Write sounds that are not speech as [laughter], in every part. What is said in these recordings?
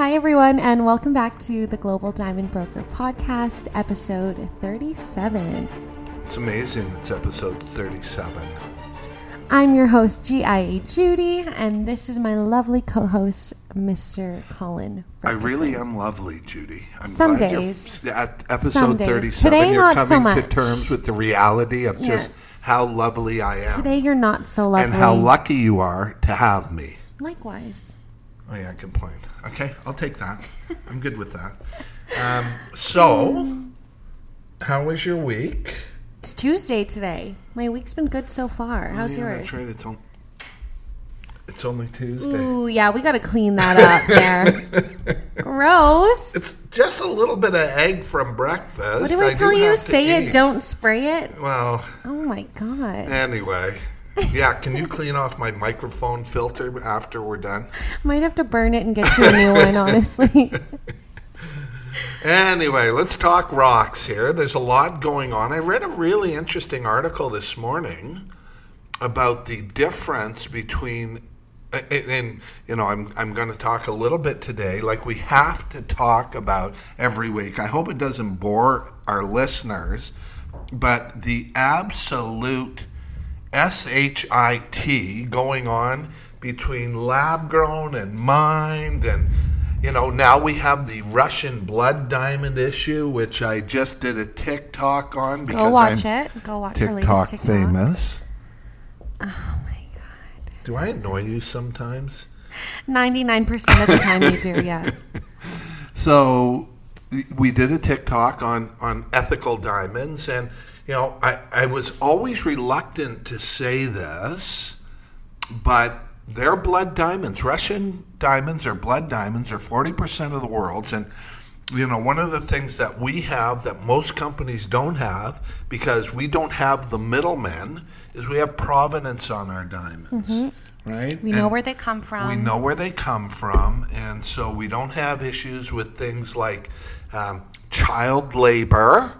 Hi, everyone, and welcome back to the Global Diamond Broker Podcast, episode 37. It's amazing. It's episode 37. I'm your host, GIA Judy, and this is my lovely co host, Mr. Colin. I really am lovely, Judy. I'm Some glad you're- days. At episode Some days. 37, Today, you're not so coming to much. terms with the reality of Yeah. just how lovely I am Today, you're not so lovely. and how lucky you are to have me. Likewise. Oh, yeah, good point. Okay, I'll take that. [laughs] I'm good with that. Um, so, how was your week? It's Tuesday today. My week's been good so far. How's yeah, yours? That's right. It's, on, it's only Tuesday. Ooh, yeah, we got to clean that up there. [laughs] Gross. It's just a little bit of egg from breakfast. what do I, do tell you? Say it, eat. don't spray it. Well, Oh my god. Anyway, yeah, can you clean off my microphone filter after we're done? Might have to burn it and get you a new one, [laughs] honestly. Anyway, let's talk rocks here. There's a lot going on. I read a really interesting article this morning about the difference between and, you know I'm I'm going to talk a little bit today like we have to talk about every week. I hope it doesn't bore our listeners, but the absolute SHIT going on between lab grown and mined and you know now we have the Russian blood diamond issue which I just did a TikTok on because Go watch I'm it. Go watch TikTok TikTok. famous. Oh my god. Do I annoy you sometimes? Ninety-nine percent of the time you do, yeah. [laughs] So we did a TikTok on on ethical diamonds, and you know I I was always reluctant to say this, but they're blood diamonds. Russian diamonds or blood diamonds are forty percent of the world's, and you know one of the things that we have that most companies don't have because we don't have the middlemen is we have provenance on our diamonds. Right? We know And- where they come from. we know where they come from, and so we don't have issues with things like um, child labor.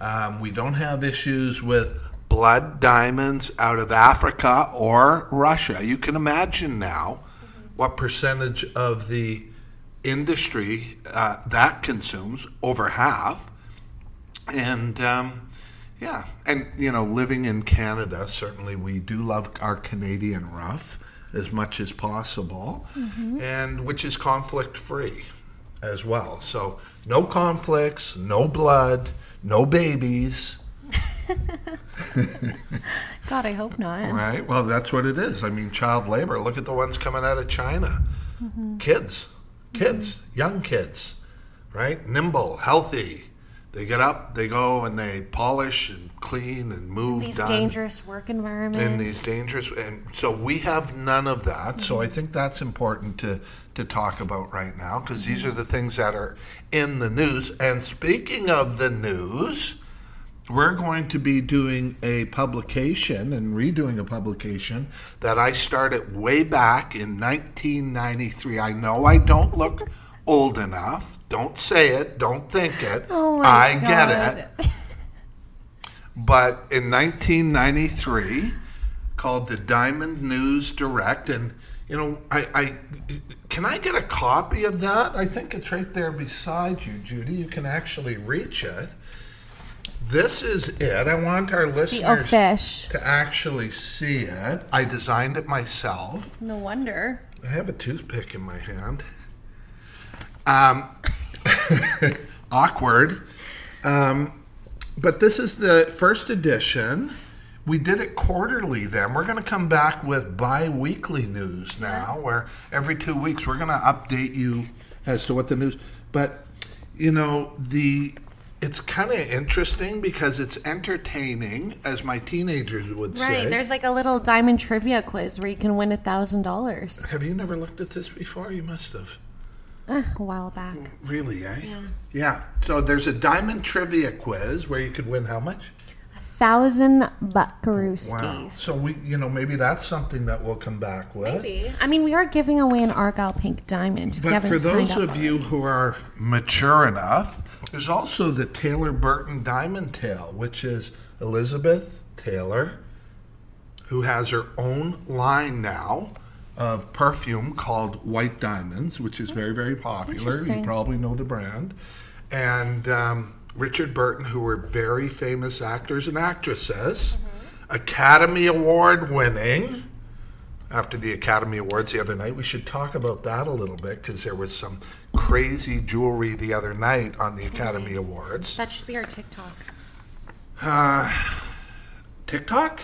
Um, we don't have issues with blood diamonds out of Africa or Russia. You can imagine now what percentage of the industry uh, that consumes, over half. And um, yeah, and you know, living in Canada, certainly we do love our Canadian rough as much as possible, and which is conflict free as well. So no conflicts, no blood, no babies. [laughs] God, I hope not. Right. Well, that's what it is. I mean, child labor. Look at the ones coming out of China. Mm-hmm. Kids, kids, mm-hmm. young kids, right? Nimble, healthy. They get up, they go, and they polish and clean and move. These done dangerous work environments. in these dangerous, and so we have none of that. So I think that's important to to talk about right now because these mm-hmm. are the things that are in the news. And speaking of the news, we're going to be doing a publication and redoing a publication that I started way back in 1993. I know I don't look old enough. Don't say it. Don't think it. [laughs] Oh I God. get it. But in 1993, called the Diamond News Direct, and you know, I, I can I get a copy of that? I think it's right there beside you, Judy. You can actually reach it. This is it. I want our listeners fish. to actually see it. I designed it myself. No wonder. I have a toothpick in my hand. Um, [laughs] awkward. Um, but this is the first edition. We did it quarterly then. We're going to come back with bi weekly news now, where every two weeks we're going to update you as to what the news. But, you know, the. It's kind of interesting because it's entertaining, as my teenagers would Right. say. Right. There's like a little diamond trivia quiz where you can win a thousand dollars. Have you never looked at this before? You must have. A while back. Really, eh? Yeah. Yeah. So there's a diamond trivia quiz where you could win how much? A thousand buckarooskies. Wow. So we, you know, maybe that's something that we'll come back with. Maybe. I mean, we are giving away an Argyle Pink Diamond. But for those of you who are mature enough, there's also the Taylor Burton Diamond Tale, which is Elizabeth Taylor, who has her own line now of perfume called White Diamonds, which is very, very popular. You probably know the brand. And um, Richard Burton, who were very famous actors and actresses, Academy Award winning. After the Academy Awards the other night, we should talk about that a little bit because there was some crazy jewelry the other night on the Academy Awards. That should be our TikTok. TikTok?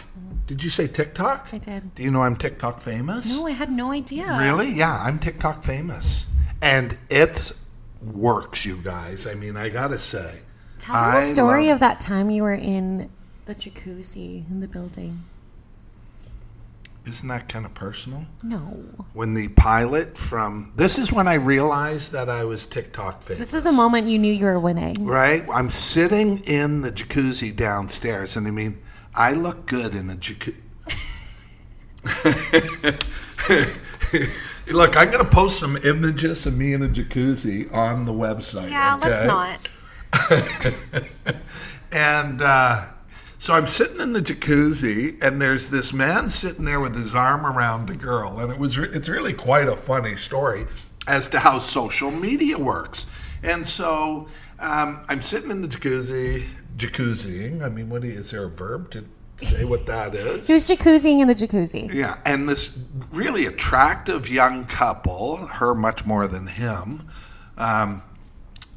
Did you say TikTok? I did. Do you know I'm TikTok famous? No, I had no idea. Really? Yeah, I'm TikTok famous. And it works, you guys. I mean, I gotta say. Tell me I the story love- of that time you were in the jacuzzi in the building. Isn't that kind of personal? No. When the pilot from. This is when I realized that I was TikTok famous. This is the moment you knew you were winning. Right? I'm sitting in the jacuzzi downstairs, and I mean, I look good in a jacuzzi. [laughs] look, I'm going to post some images of me in a jacuzzi on the website. Yeah, let's not. [laughs] And uh, so I'm sitting in the jacuzzi, and there's this man sitting there with his arm around the girl, and it was re- it's really quite a funny story as to how social media works. And so um, I'm sitting in the jacuzzi, jacuzziing. I mean, what do you, is there a verb to say what that is? [laughs] He was jacuzziing in the jacuzzi. Yeah, and this really attractive young couple, her much more than him, um,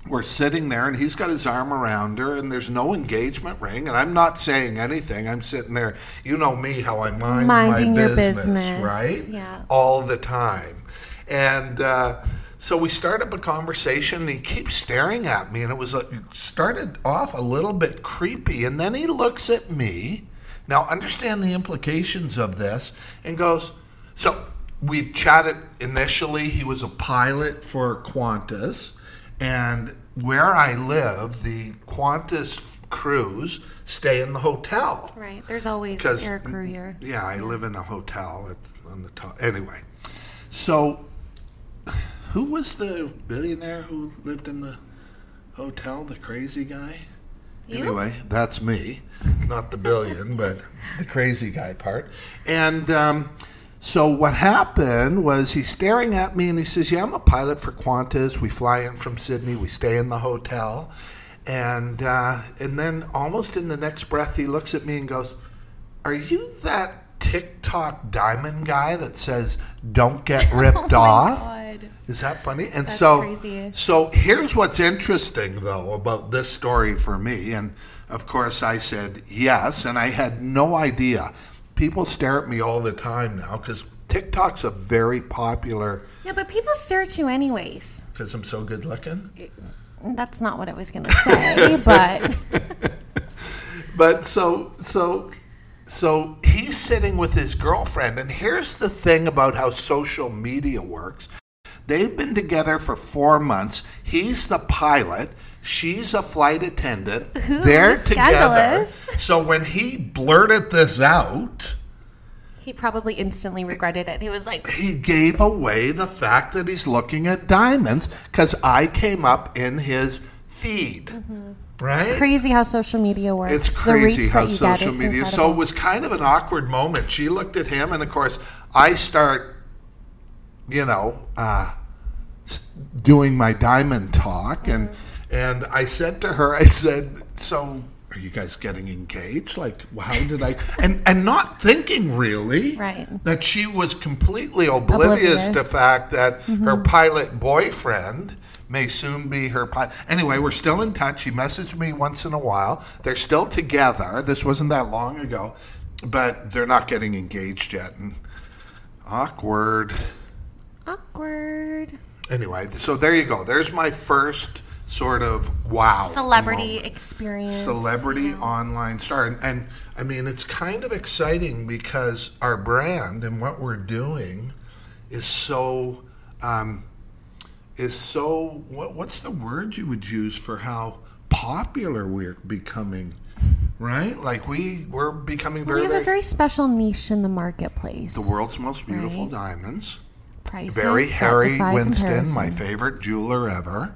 were sitting there, and he's got his arm around her, and there's no engagement ring, and I'm not saying anything. I'm sitting there. You know me, how I mind Minding my your business, business, right? yeah. All the time, and. Uh, so we start up a conversation, and he keeps staring at me, and it was like, started off a little bit creepy, and then he looks at me. Now, understand the implications of this, and goes, So we chatted initially. He was a pilot for Qantas, and where I live, the Qantas crews stay in the hotel. Right. There's always air crew here. Yeah, I live in a hotel at, on the top. Anyway, so who was the billionaire who lived in the hotel? The crazy guy. You? Anyway, that's me, not the billion, [laughs] but the crazy guy part. And um, so what happened was he's staring at me and he says, "Yeah, I'm a pilot for Qantas. We fly in from Sydney. We stay in the hotel." And uh, and then almost in the next breath, he looks at me and goes, "Are you that TikTok diamond guy that says don't get [laughs] ripped Oh off?" God. Is that funny? And That's so, crazy. so here's what's interesting though about this story for me, and of course I said yes, and I had no idea. People stare at me all the time now because TikTok's a very popular Yeah, but people stare at you anyways. because I'm so good looking. That's not what I was going to say, [laughs] but But so so so he's sitting with his girlfriend, and here's the thing about how social media works. They've been together for four months. He's the pilot. She's a flight attendant. Ooh, They're scandalous. together. So when he blurted this out, he probably instantly regretted it. He was like, he gave away the fact that he's looking at diamonds because I came up in his feed. Mm-hmm. Right? crazy how social media works. It's crazy how get, social it's media. So it was kind of an awkward moment. She looked at him, and of course, I start, you know, uh, doing my diamond talk, and Mm-hmm. and I said to her, I said, "So, are you guys getting engaged? Like, how did I?" [laughs] And and not thinking really, Right. that she was completely oblivious, to Oblivious. the fact that her pilot boyfriend may soon be her pilot. Anyway, we're still in touch. He messaged me once in a while. They're still together. This wasn't that long ago, but they're not getting engaged yet. And awkward. Awkward Anyway, so there you go. There's my first sort of wow celebrity moment. experience. celebrity yeah. online star and, and i mean it's kind of exciting because our brand and what we're doing is so um, is so what, what's the word you would use for how popular we're becoming right like we we're becoming very, we have very, a very special niche in the marketplace. the world's most beautiful Right. diamonds Prices very Harry Winston, my favorite jeweler ever.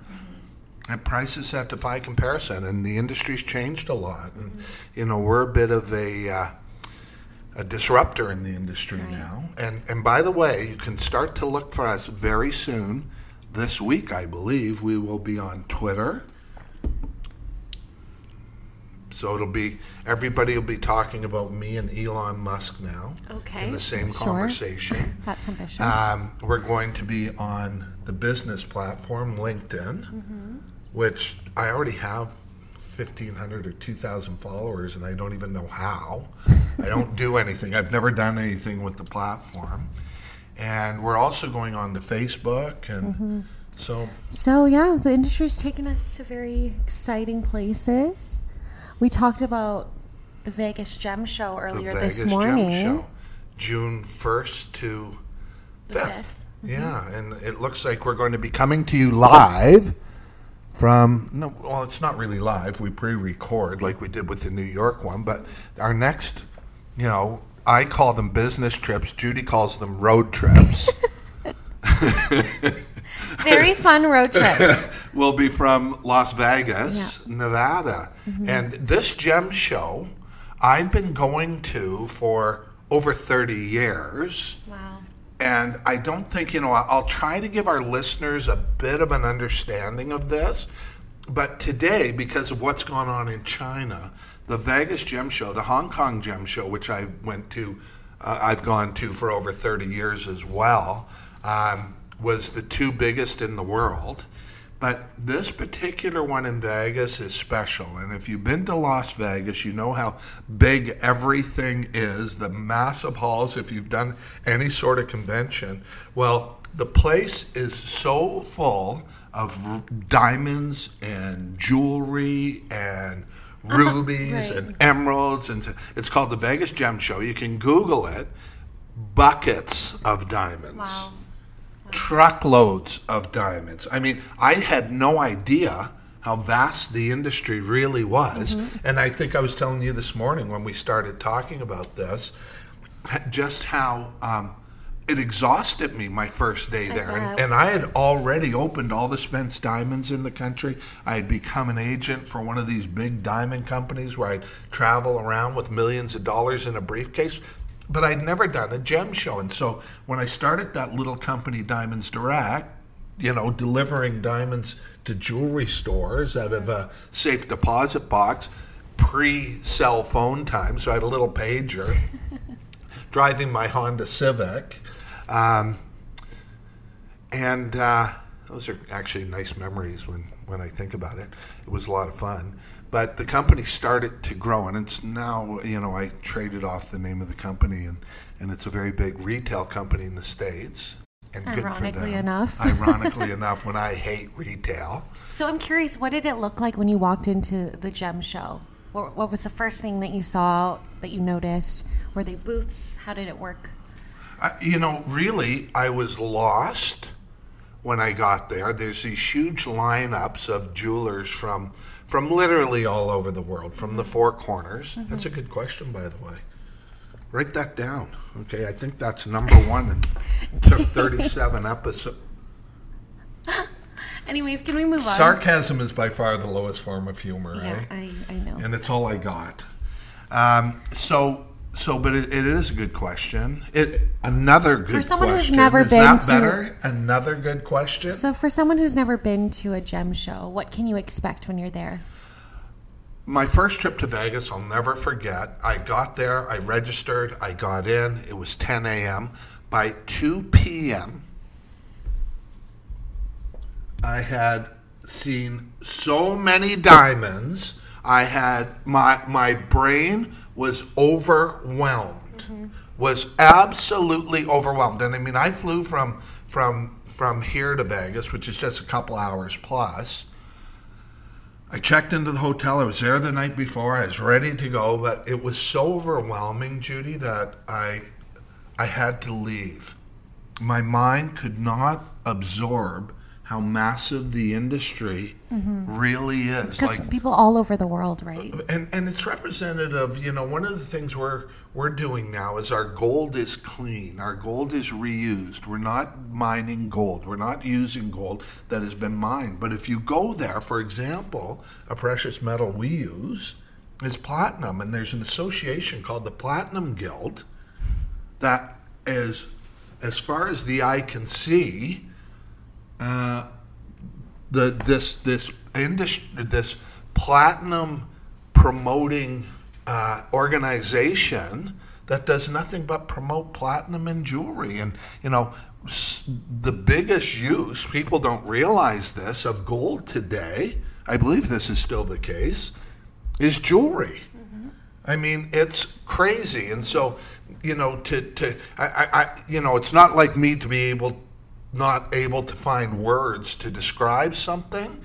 And prices that defy comparison, and the industry's changed a lot. And you know, we're a bit of a uh, a disruptor in the industry now. And and by the way, you can start to look for us very soon. This week, I believe, we will be on Twitter. So it'll be everybody will be talking about me and Elon Musk now Okay. in the same Sure. conversation. [laughs] That's ambitious. Um, we're going to be on the business platform LinkedIn, Mm-hmm. which I already have 1,500 or 2,000 followers, and I don't even know how. [laughs] I don't do anything. I've never done anything with the platform. And we're also going on to Facebook, and Mm-hmm. so So yeah, the industry's taken us to very exciting places. We talked about the Vegas Gem Show the earlier Vegas this morning. Gem Show, June 1st to The 5th. 5th. Mm-hmm. Yeah, and it looks like we're going to be coming to you live from no well it's not really live. We pre-record like we did with the New York one, but our next, you know, I call them business trips, Judy calls them road trips. [laughs] Very fun road trips. [laughs] will be from Las Vegas, Nevada. And this gem show I've been going to for over 30 years. wow. And I don't think, you know, I'll try to give our listeners a bit of an understanding of this. But today, because of what's gone on in China, the Vegas Gem Show, the Hong Kong Gem Show, which I went to, uh, I've gone to for over 30 years as well, um, was the two biggest in the world. But this particular one in Vegas is special. And if you've been to Las Vegas, you know how big everything is the massive halls, if you've done any sort of convention. Well, the place is so full of r- diamonds and jewelry and [laughs] rubies right. and emeralds. And it's called the Vegas Gem Show. You can Google it buckets of diamonds Wow. Truckloads of diamonds. I mean, I had no idea how vast the industry really was. And I think I was telling you this morning when we started talking about this, just how um, it exhausted me my first day there. And, and I had already opened all the Spence diamonds in the country. I had become an agent for one of these big diamond companies where I'd travel around with millions of dollars in a briefcase. But I'd never done a gem show. And so when I started that little company, Diamonds Direct, you know, delivering diamonds to jewelry stores out of a safe deposit box, pre cell phone time. So I had a little pager [laughs] driving my Honda Civic. Um, and uh, those are actually nice memories when, when I think about it. It was a lot of fun. But the company started to grow, and it's now, you know, I traded off the name of the company, and, and it's a very big retail company in the States. And good for Ironically them. enough. [laughs] Ironically enough, when I hate retail. So I'm curious, what did it look like when you walked into the Gem Show? What, what was the first thing that you saw that you noticed? Were they booths? How did it work? I, you know, really, I was lost when I got there. There's these huge lineups of jewelers from from literally all over the world, from the four corners. That's a good question, by the way. Write that down. Okay, I think that's number one and took [laughs] 37 episodes. [laughs] Anyways, can we move on? Sarcasm is by far the lowest form of humor, yeah, right? I, I know. and it's all I got. Um, so, so, but it, it is a good question. It another good for someone who's question. never is been that to- better? Another good question. So, for someone who's never been to a gem show, what can you expect when you're there? My first trip to Vegas, I'll never forget. I got there, I registered, I got in. It was 10 a.m. By 2 p.m., I had seen so many diamonds. I had my my brain was overwhelmed. Was absolutely overwhelmed. And I mean, I flew from from from here to Vegas, which is just a couple hours plus. I checked into the hotel. I was there the night before. I was ready to go, but it was so overwhelming, Judy, that I I had to leave. My mind could not absorb how massive the industry mm-hmm. really is. Because people all over the world, right? and and it's representative. You know, one of the things we're we're doing now is our gold is clean. Our gold is reused. We're not mining gold. We're not using gold that has been mined. But if you go there, for example, a precious metal we use is platinum, and there's an association called the Platinum Guild that is, as far as the eye can see, uh, the this this industry this platinum promoting uh, organization that does nothing but promote platinum and jewelry. And you know s- the biggest use people don't realize this of gold today i believe this is still the case is jewelry. I mean, it's crazy, and so you know, to to I, I, I you know, it's not like me to be able, not able to find words to describe something,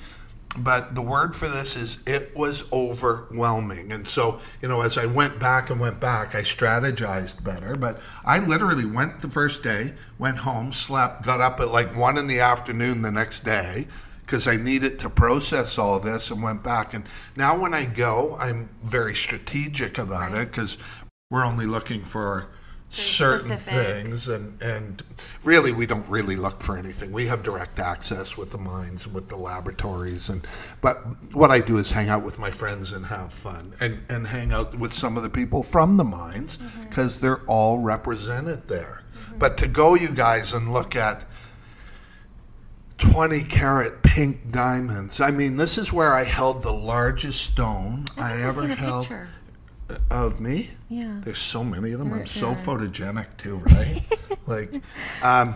but the word for this is it was overwhelming, and so you know, as I went back and went back, I strategized better. But I literally went the first day, went home, slept, got up at like one in the afternoon the next day because I needed to process all this and went back. And now when I go, I'm very strategic about it because we're only looking for certain specific. things and and really we don't really look for anything we have direct access with the mines and with the laboratories and but what i do is hang out with my friends and have fun and and hang out with some of the people from the mines because they're all represented there but to go you guys and look at 20 carat pink diamonds. I mean, this is where I held the largest stone I, I've ever held picture. Of me. Yeah. There's so many of them. There- I'm so photogenic too, right? [laughs] like, um,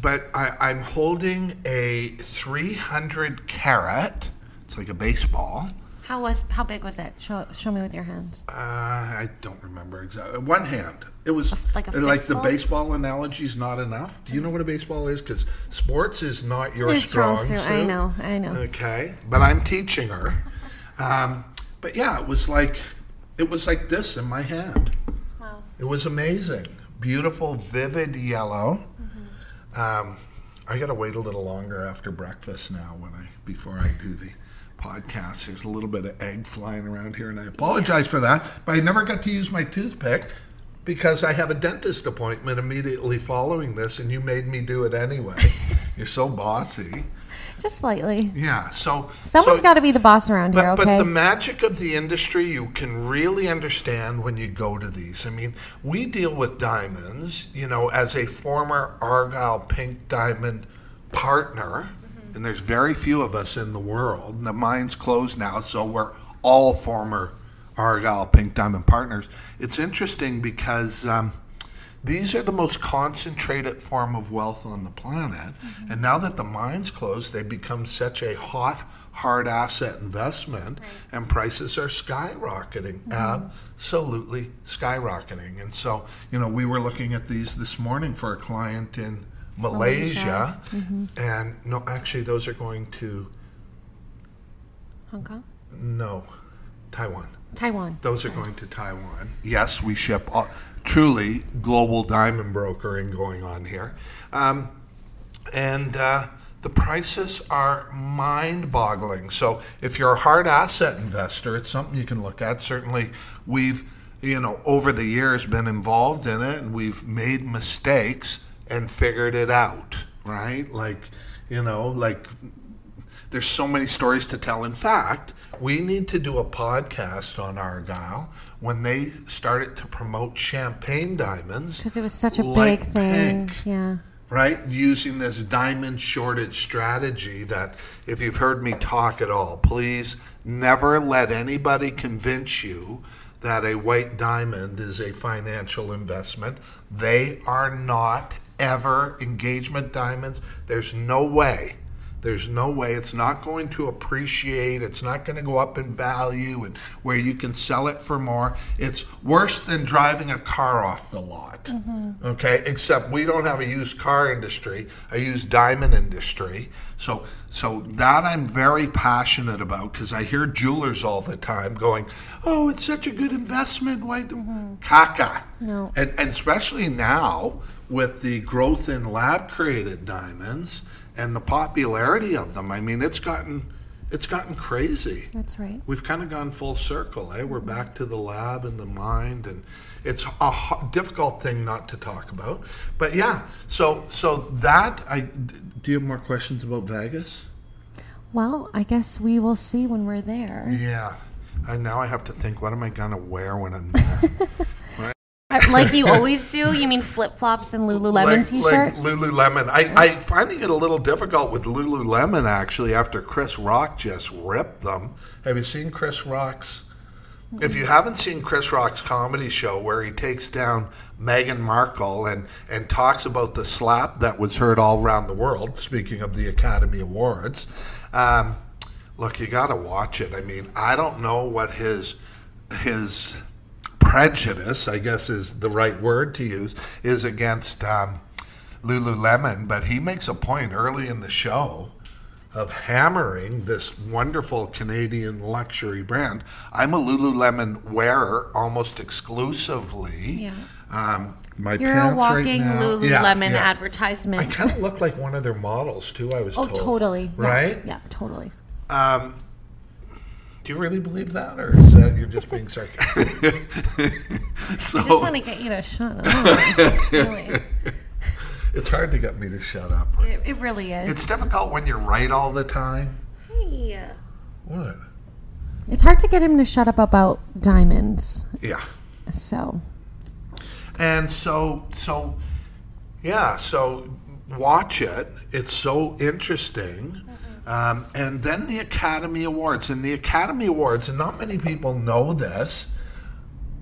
but I, I'm holding a 300 carat. It's like a baseball. How was how big was it? Show show me with your hands. Uh, I don't remember exactly. One hand. It was like a like the baseball analogy is not enough. Do you know what a baseball is? Because sports is not your Your strong, strong suit. suit, I know, I know. Okay, but I'm teaching her. Um, but yeah, it was like it was like this in my hand. Wow. It was amazing, beautiful, vivid yellow. Mm-hmm. Um, I got to wait a little longer after breakfast now when I before I do the podcast. There's a little bit of egg flying around here, and I apologize for that. But I never got to use my toothpick because I have a dentist appointment immediately following this, and you made me do it anyway. [laughs] You're so bossy. Just slightly. Yeah. So Someone's so- got to be the boss around but, here, but the magic of the industry you can really understand when you go to these. I mean, we deal with diamonds, you know, as a former Argyle Pink Diamond partner, and there's very few of us in the world. The mine's closed now, so we're all former Argyle Pink Diamond partners. It's interesting because. Um, these are the most concentrated form of wealth on the planet. Mm-hmm. And now that the mine's closed, they become such a hot, hard asset investment, and prices are skyrocketing. Mm-hmm. Absolutely skyrocketing. And so, you know, we were looking at these this morning for a client in Malaysia. Mm-hmm. And no, actually, those are going to, Hong Kong? no, Taiwan. Taiwan. Those are going to Taiwan. Yes, we ship all, truly global diamond brokering going on here. Um, and uh, the prices are mind boggling. So if you're a hard asset investor, it's something you can look at. Certainly, we've, you know, over the years been involved in it and we've made mistakes and figured it out, right? Like, you know, like there's so many stories to tell. In fact, we need to do a podcast on Argyle when they started to promote champagne diamonds. Because it was such a like big thing. pink, Yeah. right? Using this diamond shortage strategy that, if you've heard me talk at all, please never let anybody convince you that a white diamond is a financial investment. They are not ever engagement diamonds. There's no way. There's no way it's not going to appreciate. It's not going to go up in value and where you can sell it for more. It's worse than driving a car off the lot. Mm-hmm. Okay, except we don't have a used car industry, a used diamond industry. So, so that I'm very passionate about because I hear jewelers all the time going, "Oh, it's such a good investment." Why, caca. Mm-hmm. No. And, and especially now with the growth in lab created diamonds and the popularity of them. I mean, it's gotten it's gotten crazy. That's right. We've kind of gone full circle. Eh? We're back to the lab and the mind, and it's a difficult thing not to talk about. But yeah, so so that I do. You have more questions about Vegas? Well, I guess we will see when we're there. Yeah. And now I have to think, what am I gonna wear when I'm there? [laughs] Like you always do. You mean flip flops and Lululemon like, t-shirts? Like Lululemon. I, I'm finding it a little difficult with Lululemon actually after Chris Rock just ripped them. Have you seen Chris Rock's? If you haven't seen Chris Rock's comedy show where he takes down Meghan Markle and, and talks about the slap that was heard all around the world, speaking of the Academy Awards, um, look, you got to watch it. I mean, I don't know what his his prejudice, I guess is the right word to use, is against um, Lululemon, but he makes a point early in the show of hammering this wonderful Canadian luxury brand. I'm a Lululemon wearer almost exclusively. Yeah. Um, my You're a right walking now- Lululemon Yeah, yeah. I kind of look like one of their models too. I was oh, told. totally. Yeah. Right? Yeah, totally. Um, do you really believe that, or is that you're just being sarcastic? [laughs] so I just want to get you to shut up. really. [laughs] it's hard to get me to shut up. It, it really is. It's difficult when you're right all the time. hey. What? It's hard to get him to shut up about diamonds. Yeah. So, And so, so, yeah. So, watch it. It's so interesting. Mm-hmm. Um, and then the Academy Awards. And the Academy Awards, and not many people know this.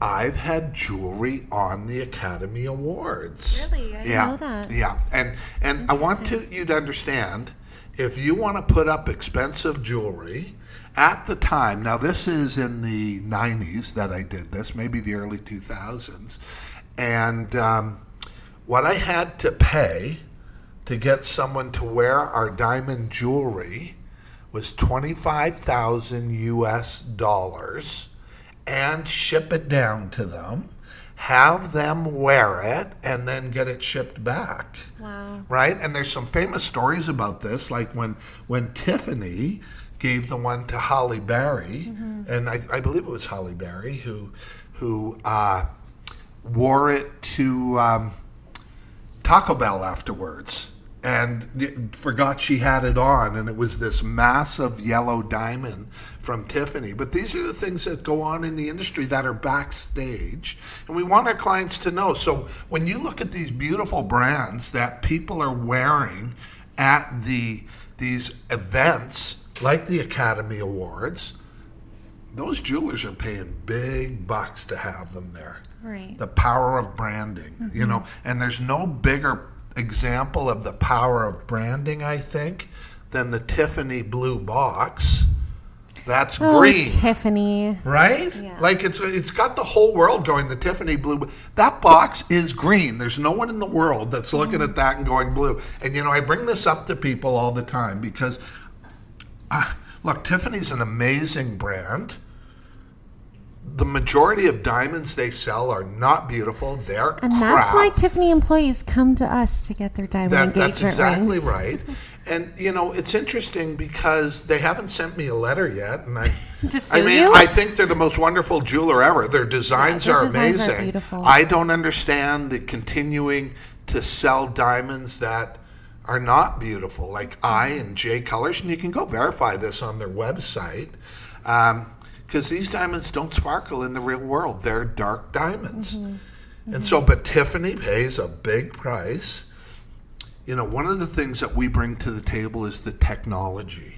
I've had jewelry on the Academy Awards. Really? I yeah, know that. Yeah, and and I want to you to understand if you want to put up expensive jewelry at the time. Now this is in the '90s that I did this, maybe the early 2000s, and um, what I had to pay to get someone to wear our diamond jewelry was 25,000 US dollars and ship it down to them, have them wear it, and then get it shipped back. wow. Right? And there's some famous stories about this, like when when Tiffany gave the one to Halle Berry, and I, I believe it was Halle Berry who who uh, wore it to um, Taco Bell afterwards and forgot she had it on and it was this massive yellow diamond from Tiffany. But these are the things that go on in the industry that are backstage and we want our clients to know. So when you look at these beautiful brands that people are wearing at the these events like the Academy Awards those jewelers are paying big bucks to have them there. Right. the power of branding you mm-hmm. know and there's no bigger example of the power of branding i think than the tiffany blue box. That's Oh, green. Tiffany. right? Yeah. like it's it's got the whole world going the tiffany blue. That box is green. There's no one in the world that's looking at that and going blue. And you know i bring this up to people all the time because uh, look tiffany's an amazing brand the majority of diamonds they sell are not beautiful they're And crap. that's why Tiffany employees come to us to get their diamond That, engagement that's exactly rings. right. And you know, it's interesting because they haven't sent me a letter yet, and I. [laughs] I mean, you? I think they're the most wonderful jeweler ever. Their designs their are designs are amazing. beautiful. I don't understand the continuing to sell diamonds that are not beautiful, like I and J Colors, and you can go verify this on their website. Um, Because these diamonds don't sparkle in the real world; they're dark diamonds, mm-hmm. and mm-hmm. so. But Tiffany pays a big price you know, one of the things that we bring to the table is the technology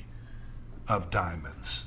of diamonds.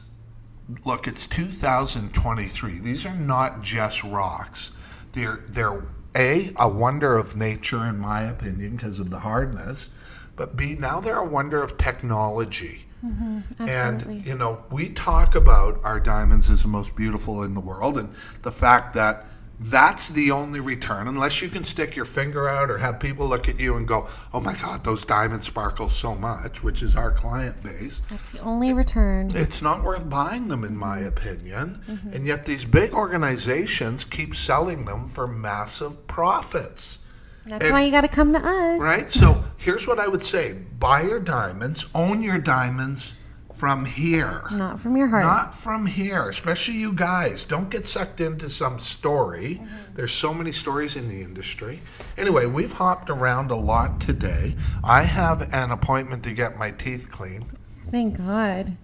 Look, it's 2023. These are not just rocks. They're they're a a wonder of nature, in my opinion, because of the hardness. But b now they're a wonder of technology. Absolutely. And you know, we talk about our diamonds as the most beautiful in the world, and the fact that that's the only return, unless you can stick your finger out or have people look at you and go, "Oh my God, those diamonds sparkle so much," which is our client base. That's the only return. It's not worth buying them, in my opinion. Mm-hmm. And yet, these big organizations keep selling them for massive profits. That's and- why you got to come to us. Right? So here's what I would say buy your diamonds, own your diamonds from here. Not from your heart. Not from here, especially you guys. Don't get sucked into some story. Mm-hmm. There's so many stories in the industry. Anyway, we've hopped around a lot today. I have an appointment to get my teeth cleaned. Thank God.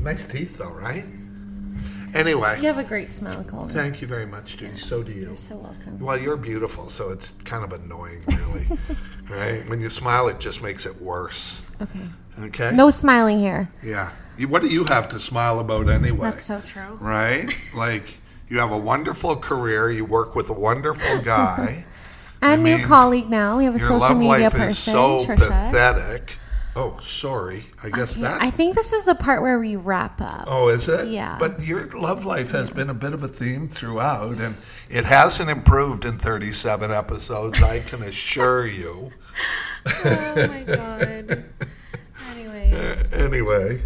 Nice teeth, though, right? Anyway, You have a great smile, Colin. thank you very much, Judy. So do you. You're so welcome. Well, you're beautiful, so it's kind of annoying, really. [laughs] right? When you smile, it just makes it worse. Okay. Okay? No smiling here. Yeah. You, what do you have to smile about anyway? That's so true. right? [laughs] Like, you have a wonderful career. You work with a wonderful guy. [laughs] And new mean, colleague now. We have a social media person. Your social love media life person, is so Trisha. pathetic. Oh, sorry. I guess Yeah, that's. I think this is the part where we wrap up. Oh, is it? Yeah. But your love life has been a bit of a theme throughout, and [sighs] it hasn't improved in 37 episodes, I can assure you. [laughs] [laughs] Oh my god. Anyways, Anyway,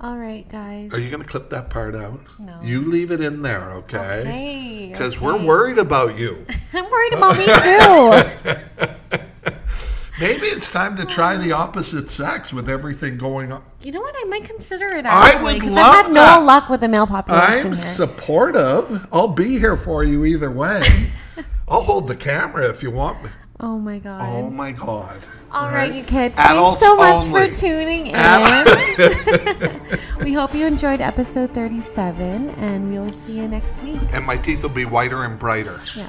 all right, guys. are you going to clip that part out? No. You leave it in there, okay? Okay. Because okay. we're worried about you. [laughs] I'm worried about me too. Maybe it's time to try the opposite sex with everything going on. You know what? I might consider it I would because love I've had that. no luck with the male population I'm here. supportive. I'll be here for you either way. [laughs] I'll hold the camera if you want me. oh my god. Oh my God. All right, you kids. Adults Thanks so much only. for tuning in. Ad- [laughs] we hope you enjoyed episode 37, and we will see you next week. and my teeth will be whiter and brighter. Yeah.